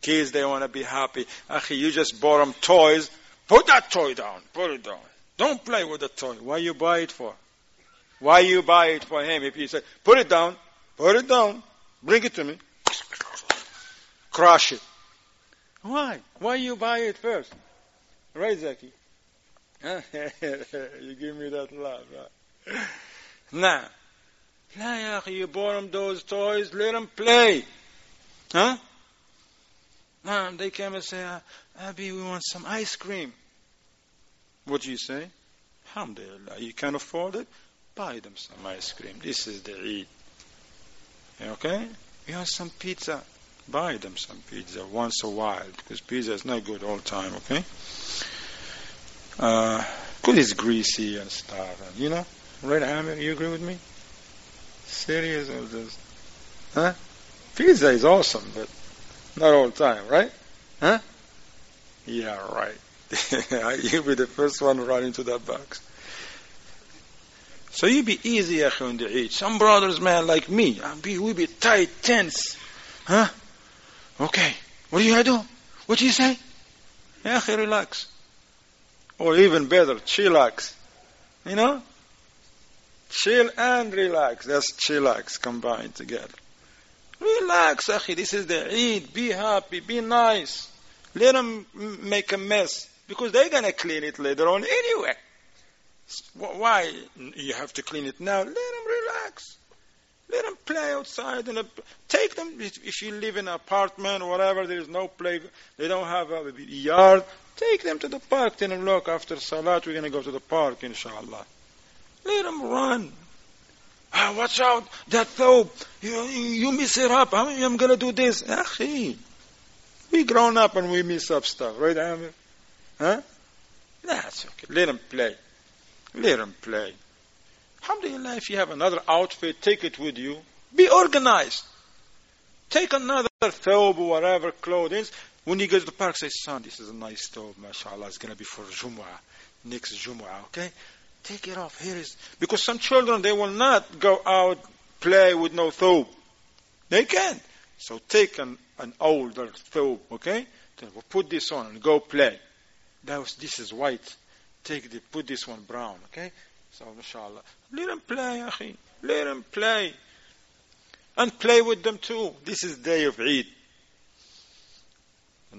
Kids, they want to be happy. Akhi, you just bought them toys. Put that toy down. Put it down. Don't play with the toy. Why you buy it for? Why you buy it for him? If you say, put it down, Put it down. Bring it to me. Crush it. Why? Why you buy it first? Right, Zaki? you give me that love. right? Now, play, you bought them those toys, let them play. Huh? Now they came and say, uh, Abby, we want some ice cream. What do you say? Alhamdulillah, you can afford it? Buy them some ice cream. This is the Eid. Okay? We want some pizza. Buy them some pizza once a while because pizza is not good all the time, okay? Uh, because it's greasy and stuff, and, you know? Right, Amir, you agree with me? Serious or just, huh? Pizza is awesome, but not all the time, right? Huh? Yeah, right. You'll be the first one to that box. So you be easy, on the Eid. Some brothers, man, like me, be, we be tight, tense. Huh? Okay. What are you gonna do? What do you say? Yeah, relax. Or even better, chillax. You know? Chill and relax. That's chillax combined together. Relax, akhi. This is the Eid. Be happy. Be nice. Let them make a mess. Because they're going to clean it later on anyway. Why you have to clean it now? Let them relax. Let them play outside. And take them. If you live in an apartment or whatever, there is no play. They don't have a yard. Take them to the park. Tell them, look, after Salat, we're going to go to the park, inshallah. Let them run. Ah, watch out, that thobe. You, you miss it up. I'm, going to do this. We grown up and we miss up stuff, right, Amir? Huh? That's okay. Let them play. Let them play. Alhamdulillah, if you have another outfit, take it with you. Be organized. Take another thobe or whatever clothing. When you go to the park, say, son, this is a nice thobe, mashallah. It's going to be for Jumu'ah, next Jumu'ah, okay? Take it off. Here is because some children they will not go out play with no thobe. They can. So take an, an older thobe, okay? Then we'll put this on and go play. That was this is white. Take the put this one brown, okay? So mashallah. Let them play, akhi. Let them play. And play with them too. This is day of Eid.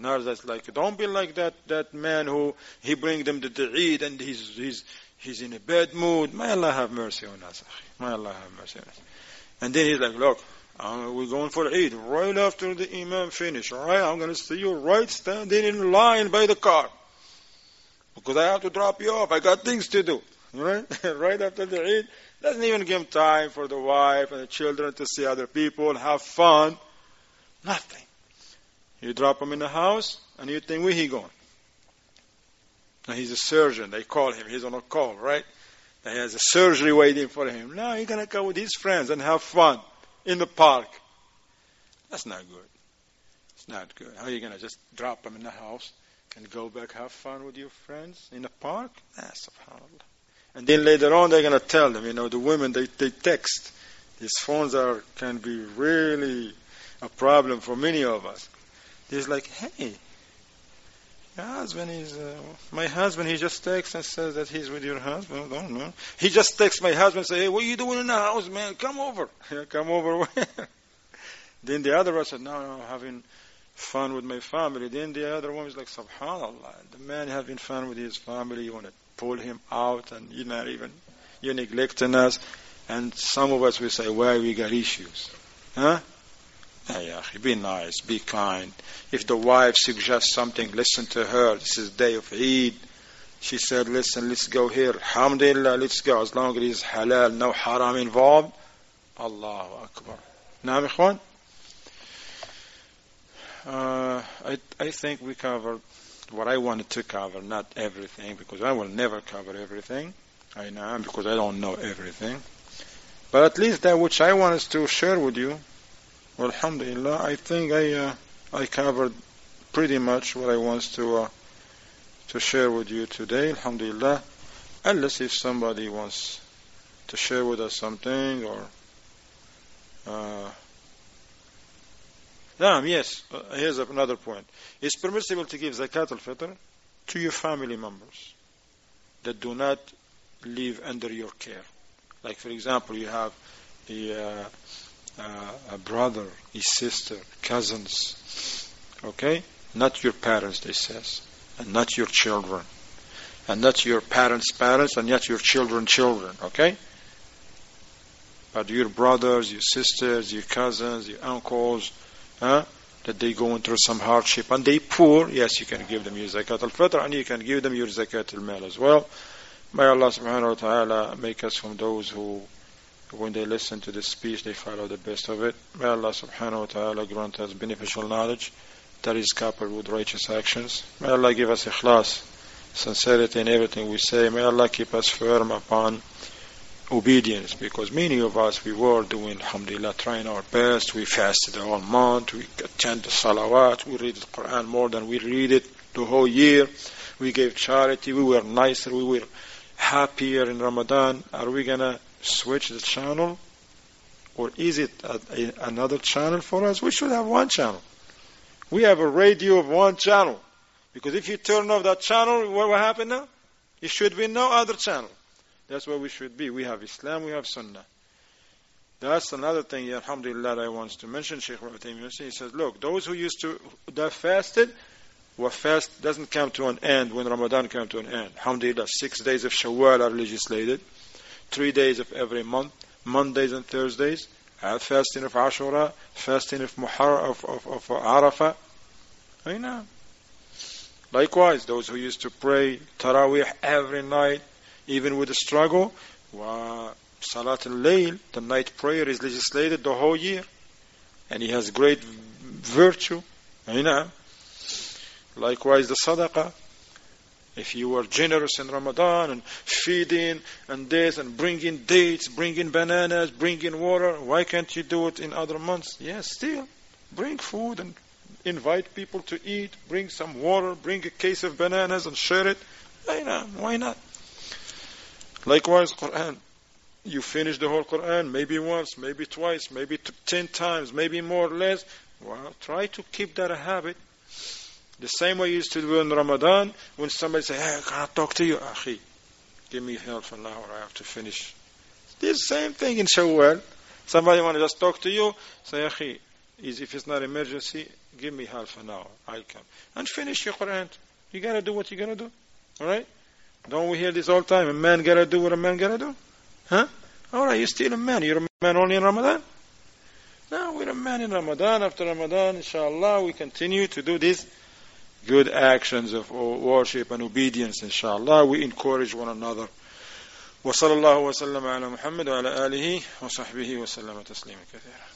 And that's like, don't be like that, that man who, he bring them to the Eid and he's, he's, he's in a bad mood. May Allah have mercy on us. May Allah have mercy on us. And then he's like, look, um, we're going for Eid. Right after the Imam finish, alright? I'm to see you right standing in line by the car. Because I have to drop you off. I got things to do. Right? right after the Eid. Doesn't even give time for the wife and the children to see other people, have fun. Nothing. You drop him in the house, and you think, where he going? Now he's a surgeon. They call him. He's on a call, right? He has a surgery waiting for him. Now he's going to go with his friends and have fun in the park. That's not good. It's not good. How are you going to just drop him in the house and go back have fun with your friends in the park? That's. And then later on they're going to tell them, you know, the women, they, they text. These phones are can be really a problem for many of us. He's like, hey, your husband is, uh, my husband, he just texts and says that he's with your husband. I don't know. He just texts my husband and say, hey, what are you doing in the house, man? Come over. Come over then the other one said, no, no, I'm having fun with my family. Then the other one is like, subhanallah, the man having fun with his family, you want to pull him out and you're not even, you're neglecting us. And some of us will say, why we got issues? Huh? Yeah, be nice, be kind. If the wife suggests something, listen to her. This is day of Eid. She said, listen, let's go here. Alhamdulillah, let's go. As long as it is halal, no haram involved. Allahu Akbar. Now? Uh, I, I think we covered what I wanted to cover, not everything, because I will never cover everything. I know, because I don't know everything. But at least that which I wanted to share with you, well, alhamdulillah, I think I uh, I covered pretty much what I want to uh, to share with you today. Alhamdulillah, unless if somebody wants to share with us something or. Uh, yes, uh, here's another point. It's permissible to give zakat al-fitr to your family members that do not live under your care. Like, for example, you have the uh, uh, a brother, a sister, cousins. Okay? Not your parents, they says. And not your children. And not your parents' parents, and not your children' children. Okay? But your brothers, your sisters, your cousins, your uncles, huh? that they go through some hardship and they poor, yes, you can give them your zakat al-fitr and you can give them your zakat al-mal as well. May Allah subhanahu wa ta'ala make us from those who, when they listen to this speech, they follow the best of it. May Allah subhanahu wa ta'ala grant us beneficial knowledge that is coupled with righteous actions. May Allah give us ikhlas, sincerity in everything we say. May Allah keep us firm upon obedience because many of us we were doing alhamdulillah trying our best. We fasted the whole month. We attend the salawat. We read the quran more than we read it the whole year. We gave charity. We were nicer. We were happier in ramadan. Are we gonna switch the channel or is it a, a, another channel for us we should have one channel we have a radio of one channel because if you turn off that channel what will happen now it should be no other channel that's where we should be. We have Islam, we have Sunnah. That's another thing, alhamdulillah, I want to mention. Shaykh Rabi he says, look, those who used to, that fasted, what fast doesn't come to an end when Ramadan comes to an end. Alhamdulillah, six days of Shawwal are legislated, three days of every month, Mondays and Thursdays, uh, fasting of Ashura, fasting of Muharram, of, of, of Arafah. I know. Likewise, those who used to pray Taraweeh every night, even with the struggle. Salat al-Layl, the night prayer is legislated the whole year. And he has great virtue. Likewise the sadaqah. If you were generous in Ramadan and feeding and this and bringing dates, bringing bananas, bringing water, why can't you do it in other months? Yes, still. Bring food and invite people to eat, bring some water, bring a case of bananas and share it. Why not? Likewise, Quran. You finish the whole Quran, maybe once, maybe twice, maybe ten times, maybe more or less. Well, try to keep that a habit. The same way you used to do in Ramadan, when somebody say, hey, can I talk to you? Akhi, give me half an hour, I have to finish. The same thing in Shawwal. Somebody want to just talk to you, say, Akhi, if it's not an emergency, give me half an hour, I'll come. And finish your Quran. You gotta do what you gotta do. Alright? Don't we hear this all the time? A man gotta do what a man gotta do? Huh? Alright, you're still a man. You're a man only in Ramadan? No, we're a man in Ramadan. After Ramadan, inshallah, we continue to do these good actions of worship and obedience, inshallah. We encourage one another. وصلى الله وسلم على محمد وعلى آله وصحبه وسلم تسليما كثيرا